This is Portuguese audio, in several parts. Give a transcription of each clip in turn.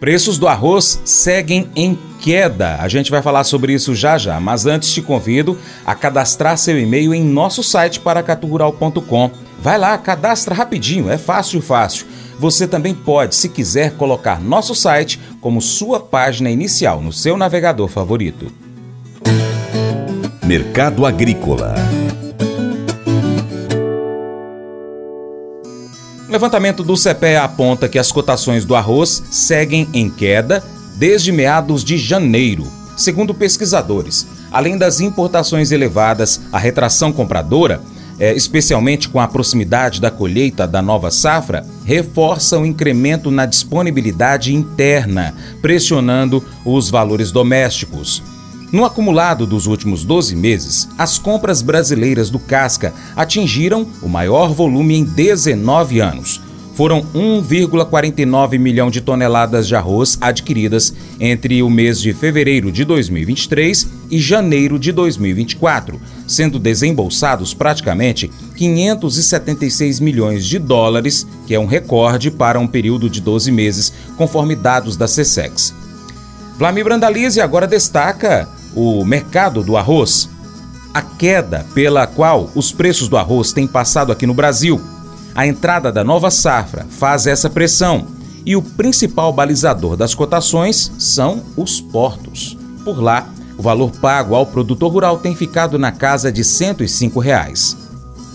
Preços do arroz seguem em queda. A gente vai falar sobre isso já já, mas antes te convido a cadastrar seu e-mail em nosso site paracaturural.com. Vai lá, cadastra rapidinho, é fácil, fácil. Você também pode, se quiser, colocar nosso site como sua página inicial no seu navegador favorito. Mercado Agrícola levantamento do CPE aponta que as cotações do arroz seguem em queda desde meados de janeiro. Segundo pesquisadores, além das importações elevadas, a retração compradora, é, especialmente com a proximidade da colheita da nova safra, reforça o incremento na disponibilidade interna, pressionando os valores domésticos. No acumulado dos últimos 12 meses, as compras brasileiras do Casca atingiram o maior volume em 19 anos. Foram 1,49 milhão de toneladas de arroz adquiridas entre o mês de fevereiro de 2023 e janeiro de 2024, sendo desembolsados praticamente 576 milhões de dólares, que é um recorde para um período de 12 meses, conforme dados da CSEX. Vlamir Brandalize agora destaca o mercado do arroz, a queda pela qual os preços do arroz têm passado aqui no Brasil. A entrada da nova safra faz essa pressão e o principal balizador das cotações são os portos. Por lá, o valor pago ao produtor rural tem ficado na casa de 105 reais.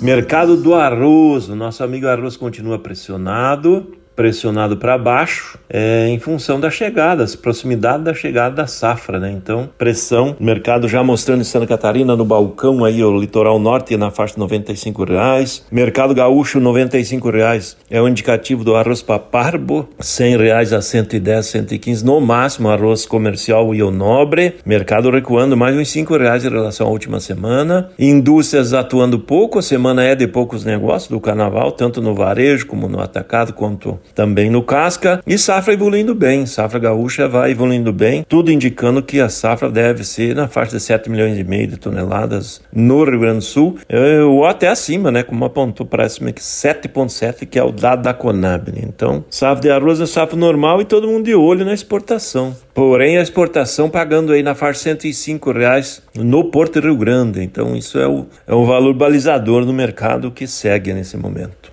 Mercado do arroz, nosso amigo arroz continua pressionado pressionado para baixo é, em função da chegada, proximidade da chegada da safra, né? Então, pressão, mercado já mostrando em Santa Catarina no balcão aí, o litoral norte na faixa de 95 reais, mercado gaúcho 95 reais. É o indicativo do arroz paparbo, 100 reais a 110, 115 no máximo arroz comercial e o nobre, mercado recuando mais uns 5 reais em relação à última semana, indústrias atuando pouco, a semana é de poucos negócios do carnaval, tanto no varejo como no atacado quanto também no casca e safra evoluindo bem. Safra gaúcha vai evoluindo bem, tudo indicando que a safra deve ser na faixa de 7 milhões e meio de toneladas no Rio Grande do Sul, eh, ou até acima, né, como apontou, parece-me que 7,7, que é o dado da Conab. Né? Então, safra de arroz é safra normal e todo mundo de olho na exportação. Porém, a exportação pagando aí na faixa de 105 reais no Porto Rio Grande. Então, isso é o, é o valor balizador no mercado que segue nesse momento.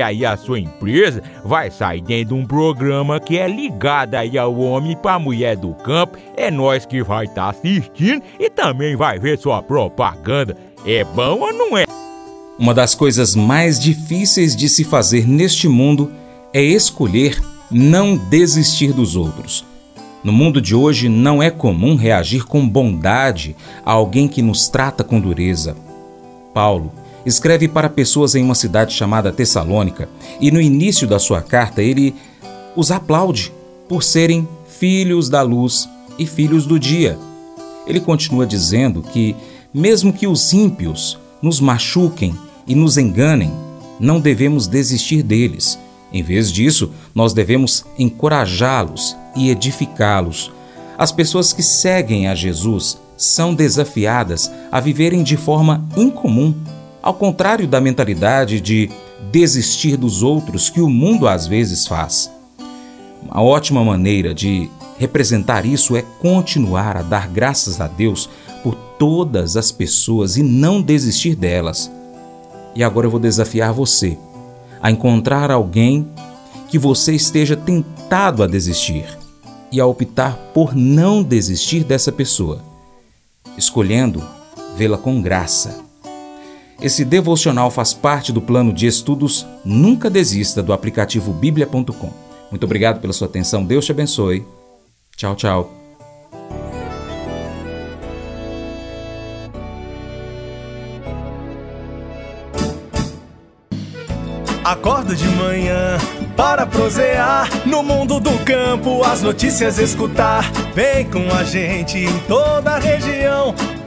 aí a sua empresa vai sair dentro de um programa que é ligado aí ao homem para mulher do campo. É nós que vai estar tá assistindo e também vai ver sua propaganda. É bom ou não é? Uma das coisas mais difíceis de se fazer neste mundo é escolher não desistir dos outros. No mundo de hoje, não é comum reagir com bondade a alguém que nos trata com dureza. Paulo escreve para pessoas em uma cidade chamada Tessalônica e no início da sua carta ele os aplaude por serem filhos da luz e filhos do dia. Ele continua dizendo que, mesmo que os ímpios nos machuquem e nos enganem, não devemos desistir deles em vez disso, nós devemos encorajá-los e edificá-los. As pessoas que seguem a Jesus são desafiadas a viverem de forma incomum, ao contrário da mentalidade de desistir dos outros que o mundo às vezes faz. Uma ótima maneira de representar isso é continuar a dar graças a Deus por todas as pessoas e não desistir delas. E agora eu vou desafiar você a encontrar alguém que você esteja tentado a desistir e a optar por não desistir dessa pessoa, escolhendo vê-la com graça. Esse devocional faz parte do plano de estudos Nunca Desista do aplicativo bíblia.com. Muito obrigado pela sua atenção, Deus te abençoe. Tchau, tchau. Acordo de manhã para prosear no mundo do campo, as notícias escutar. Vem com a gente em toda a região